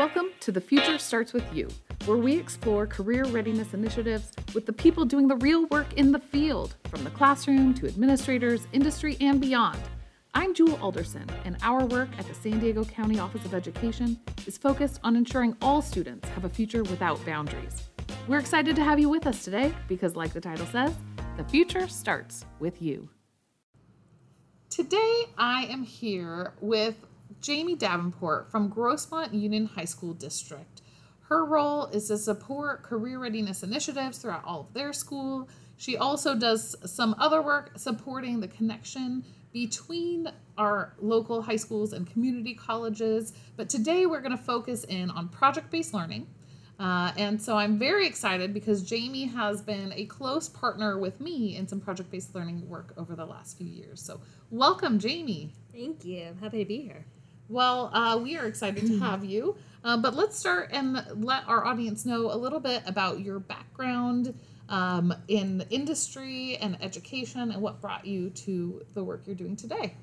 Welcome to The Future Starts With You, where we explore career readiness initiatives with the people doing the real work in the field, from the classroom to administrators, industry, and beyond. I'm Jewyl Alderson, and our work at the San Diego County Office of Education is focused on ensuring all students have a future without boundaries. We're excited to have you with us today because, like the title says, the future starts with you. Today, I am here with Jamie Davenport from Grossmont Union High School District. Her role is to support career readiness initiatives throughout all of their school. She also does some other work supporting the connection between our local high schools and community colleges. But today we're going to focus in on project based learning. Uh, and so I'm very excited because Jamie has been a close partner with me in some project based learning work over the last few years. So, welcome, Jamie. Thank you. I'm happy to be here. Well, uh, we are excited to have you. Uh, but let's start and let our audience know a little bit about your background um, in the industry and education and what brought you to the work you're doing today.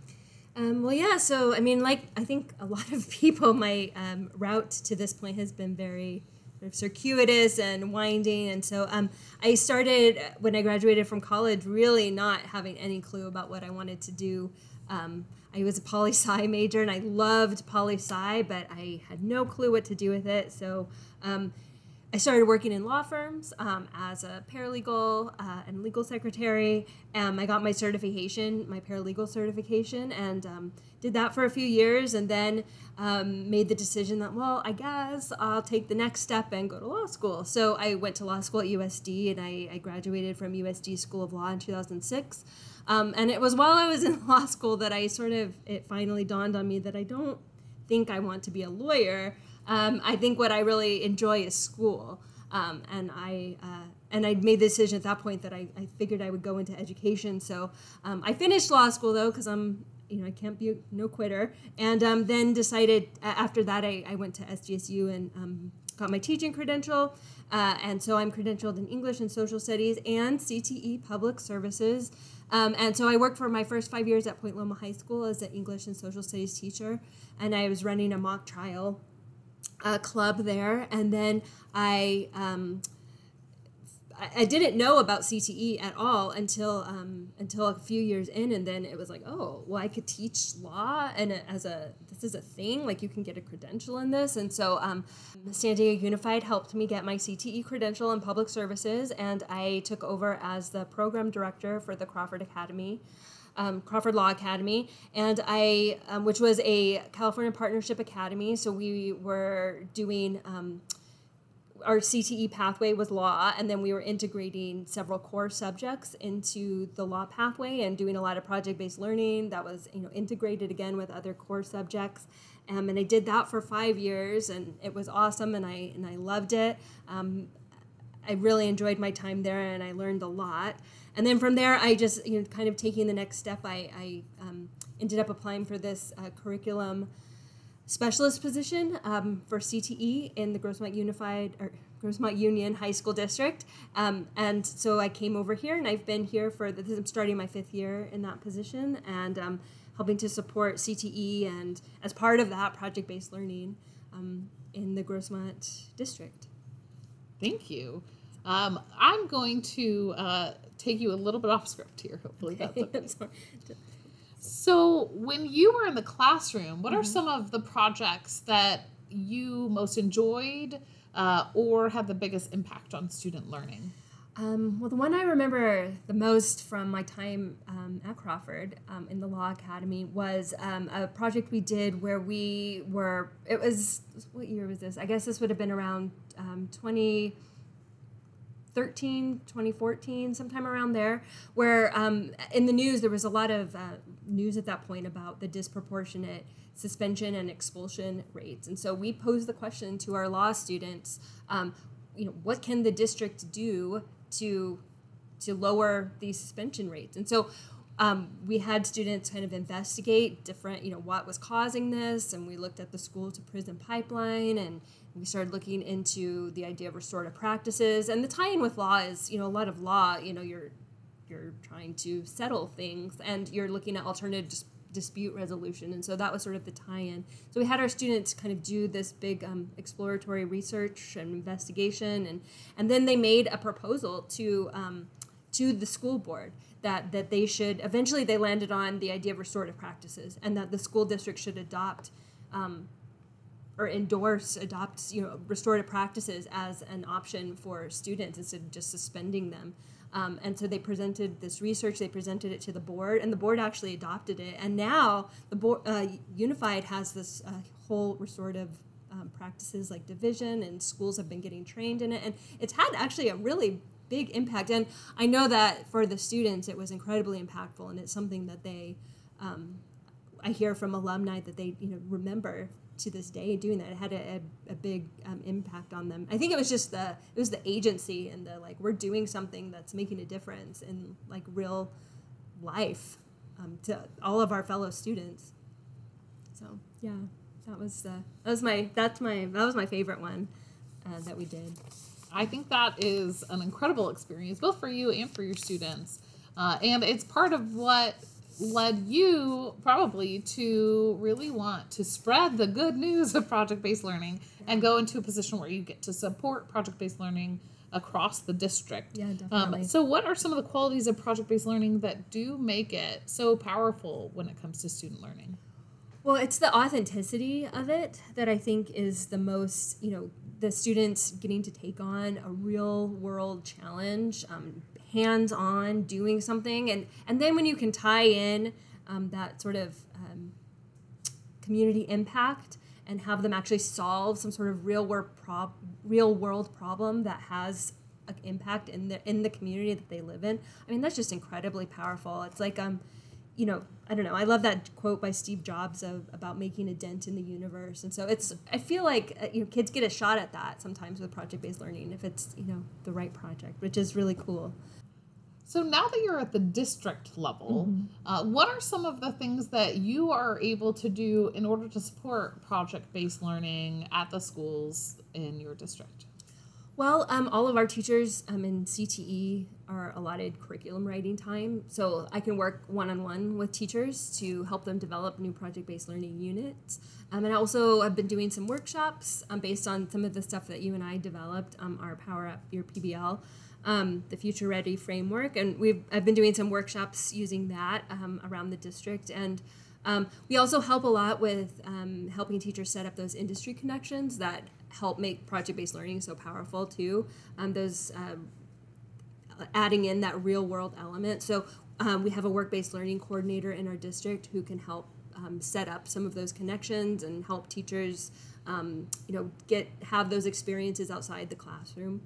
Um, well, yeah. So, I mean, like I think a lot of people, my um, route to this point has been very sort of circuitous and winding. And so, um, I started when I graduated from college, really not having any clue about what I wanted to do. Um, I was a poli sci major and I loved poli sci, but I had no clue what to do with it. So um, I started working in law firms um, as a paralegal uh, and legal secretary. Um, I got my certification, my paralegal certification, and um, did that for a few years and then um, made the decision that, well, I guess I'll take the next step and go to law school. So I went to law school at USD and I, I graduated from USD School of Law in 2006. Um, and it was while I was in law school that I sort of, it finally dawned on me that I don't think I want to be a lawyer. Um, I think what I really enjoy is school. Um, and I, uh, and I made the decision at that point that I, I figured I would go into education. So um, I finished law school though, because I'm, you know, I can't be a no quitter. And um, then decided after that, I, I went to SDSU and um, got my teaching credential. Uh, and so I'm credentialed in English and Social Studies and CTE Public Services. Um, and so I worked for my first five years at Point Loma High School as an English and Social Studies teacher, and I was running a mock trial uh, club there. And then I um, I didn't know about CTE at all until um, until a few years in, and then it was like, oh, well, I could teach law, and as a this is a thing, like you can get a credential in this, and so um, San Diego Unified helped me get my CTE credential in public services, and I took over as the program director for the Crawford Academy. Um, Crawford Law Academy, and I, um, which was a California Partnership Academy. So we were doing um, our CTE pathway was law, and then we were integrating several core subjects into the law pathway and doing a lot of project-based learning that was you know integrated again with other core subjects. Um, and I did that for five years, and it was awesome, and I and I loved it. Um, I really enjoyed my time there, and I learned a lot. And then from there, I just you know kind of taking the next step. I, I um, ended up applying for this uh, curriculum specialist position um, for CTE in the Grossmont Unified or Grossmont Union High School District. Um, and so I came over here and I've been here for this. I'm starting my fifth year in that position and um, helping to support CTE and as part of that project based learning um, in the Grossmont District. Thank you. Um, I'm going to uh, take you a little bit off script here. Hopefully Okay. that's okay. So, when you were in the classroom, what mm-hmm. are some of the projects that you most enjoyed uh, or had the biggest impact on student learning? Um, well, the one I remember the most from my time um, at Crawford um, in the Law Academy was um, a project we did where we were, it was, what year was this? I guess this would have been around um, 20 2013, 2014, sometime around there, where um, in the news there was a lot of uh, news at that point about the disproportionate suspension and expulsion rates. And so we posed the question to our law students, um, you know, what can the district do to to lower these suspension rates? And so um, we had students kind of investigate different, you know, what was causing this, and we looked at the school to prison pipeline and we started looking into the idea of restorative practices and the tie-in with law is you know a lot of law you know you're you're trying to settle things and you're looking at alternative dis- dispute resolution. And so that was sort of the tie-in. So we had our students kind of do this big um, exploratory research and investigation, and and then they made a proposal to um, to the school board that that they should eventually they landed on the idea of restorative practices and that the school district should adopt um, or endorse adopt you know restorative practices as an option for students instead of just suspending them. Um, and so they presented this research they presented it to the board and the board actually adopted it. And now the board uh, unified has this uh, whole restorative um, practices like division and schools have been getting trained in it. And it's had actually a really big impact. And I know that for the students, it was incredibly impactful, and it's something that they, um, I hear from alumni that they you know remember to this day doing that. It had a, a, a big um, impact on them. I think it was just the it was the agency and the like we're doing something that's making a difference in like real life um, to all of our fellow students. So yeah, that was uh, that was my that's my that was my favorite one uh, that we did. I think that is an incredible experience, both for you and for your students. Uh, and it's part of what led you probably to really want to spread the good news of project based learning and go into a position where you get to support project based learning across the district. Yeah, definitely. Um, so, what are some of the qualities of project based learning that do make it so powerful when it comes to student learning? Well, it's the authenticity of it that I think is the most, you know, the students getting to take on a real world challenge, um, hands on doing something, and and then when you can tie in um, that sort of um, community impact and have them actually solve some sort of real world prob- real world problem that has an impact in the in the community that they live in. I mean, that's just incredibly powerful. It's like um you know, I don't know. I love that quote by Steve Jobs of, about making a dent in the universe. And so it's, I feel like, uh, you know, kids get a shot at that sometimes with project based learning if it's, you know, the right project, which is really cool. So now that you're at the district level, mm-hmm. uh, what are some of the things that you are able to do in order to support project based learning at the schools in your district? Well, um, all of our teachers um, in CTE are allotted curriculum writing time, so I can work one on one with teachers to help them develop new project based learning units. Um, and I also have been doing some workshops um, based on some of the stuff that you and I developed, um, our Power Up Your PBL. Um, the Future Ready framework, and we've I've been doing some workshops using that around the district, and um, we also help a lot with um, helping teachers set up those industry connections that help make project-based learning so powerful too. Um, those um, adding in that real-world element. So um, we have a work-based learning coordinator in our district who can help um, set up some of those connections and help teachers, um, you know, get have those experiences outside the classroom.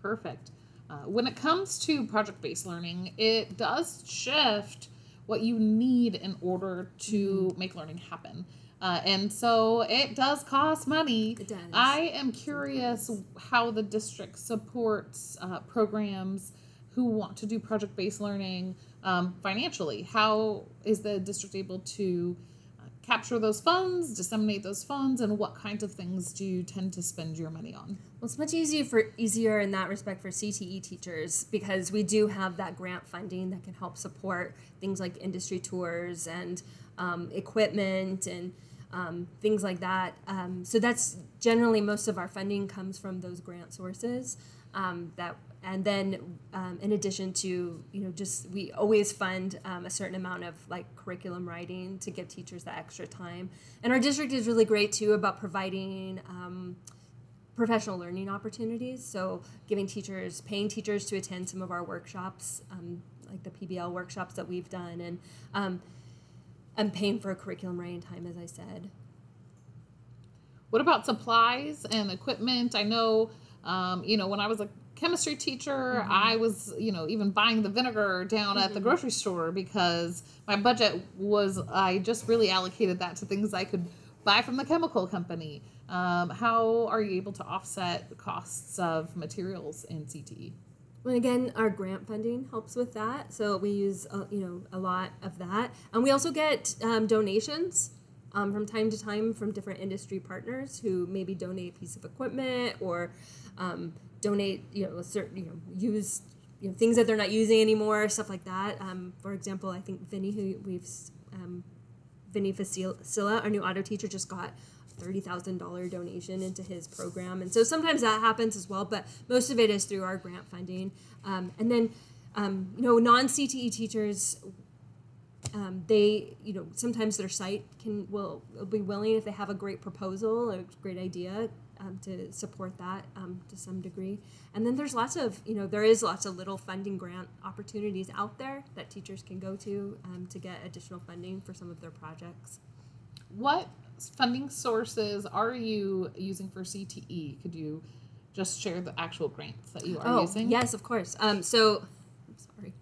Perfect. Uh, when it comes to project-based learning, it does shift what you need in order to mm-hmm. make learning happen. Uh, and so it does cost money. It does. I am curious how the district supports uh, programs who want to do project based learning um, financially. How is the district able to uh, capture those funds, disseminate those funds, and what kinds of things do you tend to spend your money on? Well, it's much easier for easier in that respect for CTE teachers because we do have that grant funding that can help support things like industry tours and um, equipment and um, things like that. Um, so that's generally most of our funding comes from those grant sources. Um, that and then um, in addition to you know just we always fund um, a certain amount of like curriculum writing to give teachers that extra time. And our district is really great too about providing um, professional learning opportunities. So giving teachers, paying teachers to attend some of our workshops, like the PBL workshops that we've done, and I'm paying for a curriculum writing time, as I said. What about supplies and equipment? I know, um, you know, when I was a chemistry teacher, mm-hmm. I was, you know, even buying the vinegar down mm-hmm. at the mm-hmm. grocery store because my budget was, I just really allocated that to things I could buy from the chemical company. Um, how are you able to offset the costs of materials in CTE? Again, our grant funding helps with that, so we use uh, you know a lot of that, and we also get um, donations um, from time to time from different industry partners who maybe donate a piece of equipment or um, donate you know a certain you know used you know things that they're not using anymore, stuff like that. Um, for example, I think Vinny, who we've um, Vinny Facilla, our new auto teacher, just got thirty thousand dollar donation into his program, and so sometimes that happens as well. But most of it is through our grant funding, um, and then um, you know non CTE teachers. Um, they, you know, sometimes their site can will, will be willing if they have a great proposal, a great idea, um, to support that um, to some degree. And then there's lots of, you know, there is lots of little funding grant opportunities out there that teachers can go to um, to get additional funding for some of their projects. What funding sources are you using for CTE? Could you just share the actual grants that you are oh, using? Yes, of course. Um, so, I'm sorry.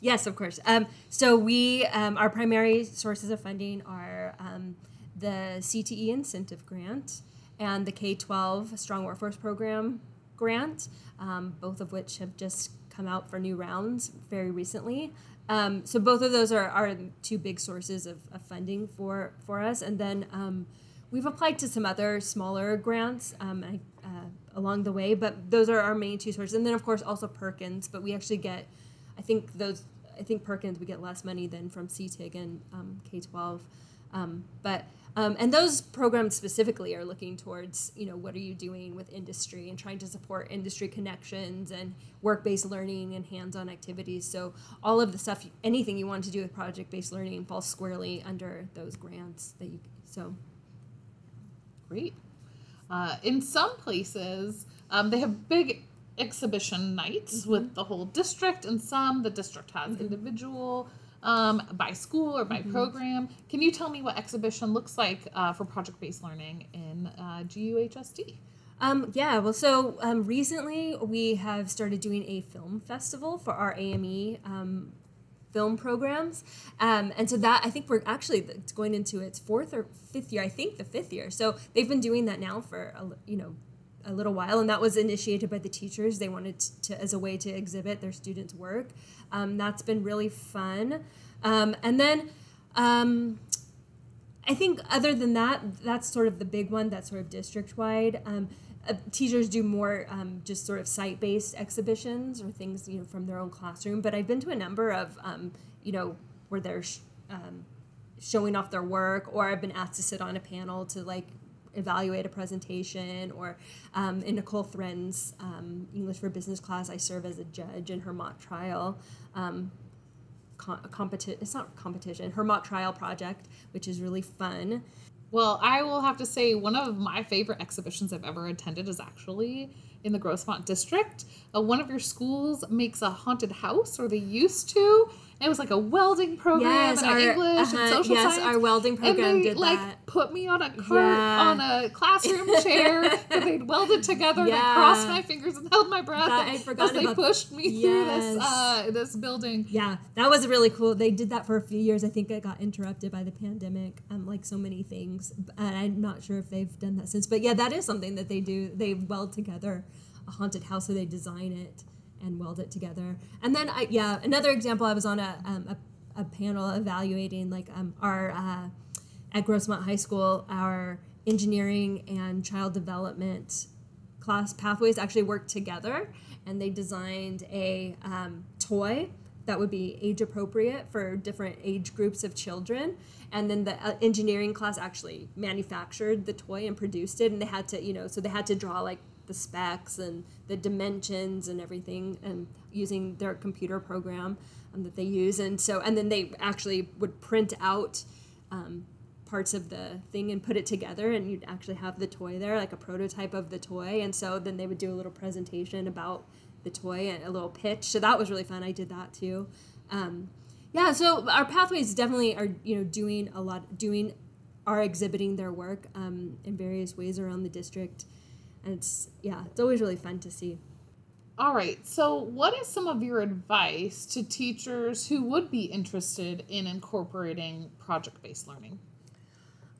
Yes, of course. Um, so we, um, our primary sources of funding are um, the CTE incentive grant and the K 12 Strong Workforce Program grant, um, both of which have just come out for new rounds very recently. Um, so both of those are, are two big sources of, of funding for, for us. And then um, we've applied to some other smaller grants um, uh, along the way, but those are our main two sources. And then of course also Perkins, but we actually get, I think those, I think Perkins we get less money than from CTIG and um, K-12. Um, but um, and those programs specifically are looking towards, you know, what are you doing with industry and trying to support industry connections and work-based learning and hands-on activities. So all of the stuff, anything you want to do with project-based learning falls squarely under those grants that you. So. Great. Uh, in some places, um, they have big exhibition nights mm-hmm. with the whole district, and some the district has mm-hmm. individual um, by school or by mm-hmm. program. Can you tell me what exhibition looks like uh, for project based learning in uh, GUHSD? Um, yeah, well, so um, recently we have started doing a film festival for our AME um, film programs. Um, and so that, I think we're actually going into its fourth or fifth year, I think the fifth year. So they've been doing that now for, a, you know, a little while, and that was initiated by the teachers. They wanted to, as a way to exhibit their students' work. Um, that's been really fun. Um, and then um, I think, other than that, that's sort of the big one. That's sort of district wide. Um, uh, teachers do more um, just sort of site based exhibitions or things you know from their own classroom. But I've been to a number of um, you know where they're sh- showing off their work, or I've been asked to sit on a panel to like evaluate a presentation or um, in Nicole Thren's um, English for Business class, I serve as a judge in her mock trial. Um, it's not competition her mock trial project which is really fun well i will have to say one of my favorite exhibitions i've ever attended is actually in the grossmont district uh, one of your schools makes a haunted house or they used to it was like a welding program yes, and our, English uh-huh, and social yes, science. our welding program and they, did like, that. Put me on a cart yeah. on a classroom chair that they'd welded together. Yeah. And I crossed my fingers and held my breath that, as they pushed me yes. through this uh, this building. Yeah, that was really cool. They did that for a few years. I think it got interrupted by the pandemic, um, like so many things. And I'm not sure if they've done that since. But yeah, that is something that they do. They weld together a haunted house, so they design it and weld it together. And then I yeah, another example I was on a um, a, a, panel evaluating like um, our uh, at Grossmont High School our engineering and child development class pathways actually worked together and they designed a um, toy that would be age appropriate for different age groups of children and then the uh, engineering class actually manufactured the toy and produced it and they had to you know so they had to draw like the specs and the dimensions and everything and using their computer program um, that they use. And so and then they actually would print out um, parts of the thing and put it together and you'd actually have the toy there like a prototype of the toy. And so then they would do a little presentation about the toy and a little pitch. So that was really fun. I did that too. Um, yeah so our pathways definitely are you know doing a lot doing are exhibiting their work um, in various ways around the district and it's yeah it's always really fun to see all right so what is some of your advice to teachers who would be interested in incorporating project-based learning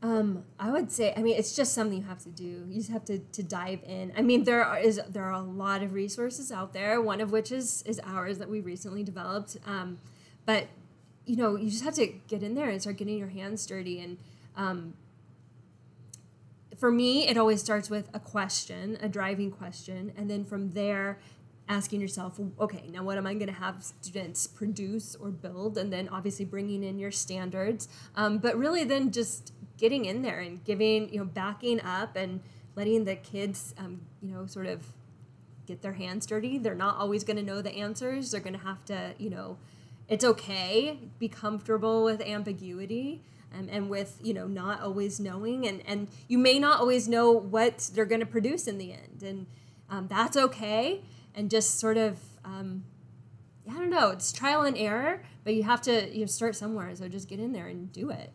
um, I would say, I mean, it's just something you have to do. You just have to, to dive in. I mean, there are, is there are a lot of resources out there. One of which is is ours that we recently developed. Um, but you know, you just have to get in there and start getting your hands dirty and um, for me, it always starts with a question, a driving question, and then from there, asking yourself, okay, now what am I going to have students produce or build? And then obviously bringing in your standards. Um, but really, then just getting in there and giving, you know, backing up and letting the kids, um, you know, sort of get their hands dirty. They're not always going to know the answers. They're going to have to, you know, it's okay. Be comfortable with ambiguity. Um, and with you know not always knowing and and you may not always know what they're going to produce in the end and um, that's okay and just sort of um, I don't know. It's trial and error, but you have to you know, start somewhere. So just get in there and do it.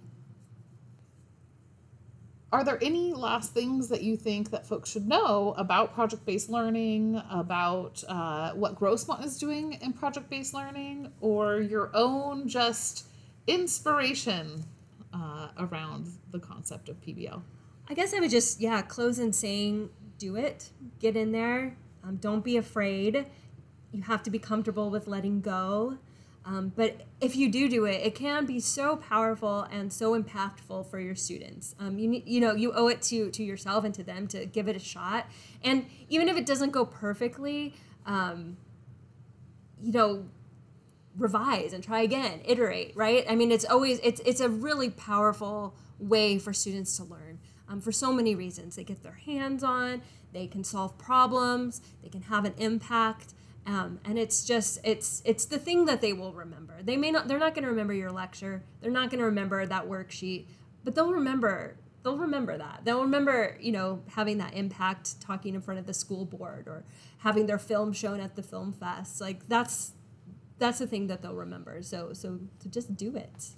Are there any last things that you think that folks should know about project based learning, about uh, what Grossmont is doing in project based learning, or your own just inspiration uh, around the concept of PBL? I guess I would just, yeah, close in saying do it, get in there, um, don't be afraid. You have to be comfortable with letting go. Um, but if you do do it, it can be so powerful and so impactful for your students. Um, you you know you owe it to to yourself and to them to give it a shot. And even if it doesn't go perfectly, um, you know, revise and try again, iterate. Right? I mean, it's always it's it's a really powerful way for students to learn um, for so many reasons. They get their hands on they can solve problems they can have an impact um, and it's just it's it's the thing that they will remember they may not they're not going to remember your lecture they're not going to remember that worksheet but they'll remember they'll remember that they'll remember you know having that impact talking in front of the school board or having their film shown at the film fest like that's that's the thing that they'll remember so so to just do it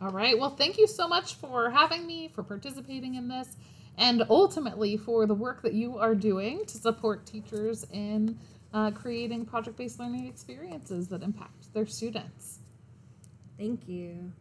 all right well thank you so much for having me for participating in this and ultimately for the work that you are doing to support teachers in uh, creating project based learning experiences that impact their students. Thank you.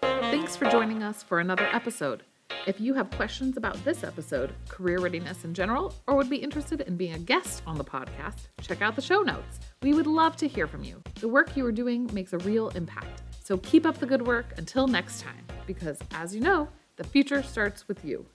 Thanks for joining us for another episode. If you have questions about this episode, career readiness in general, or would be interested in being a guest on the podcast, check out the show notes. We would love to hear from you. The work you are doing makes a real impact. So keep up the good work until next time, because as you know, the future starts with you.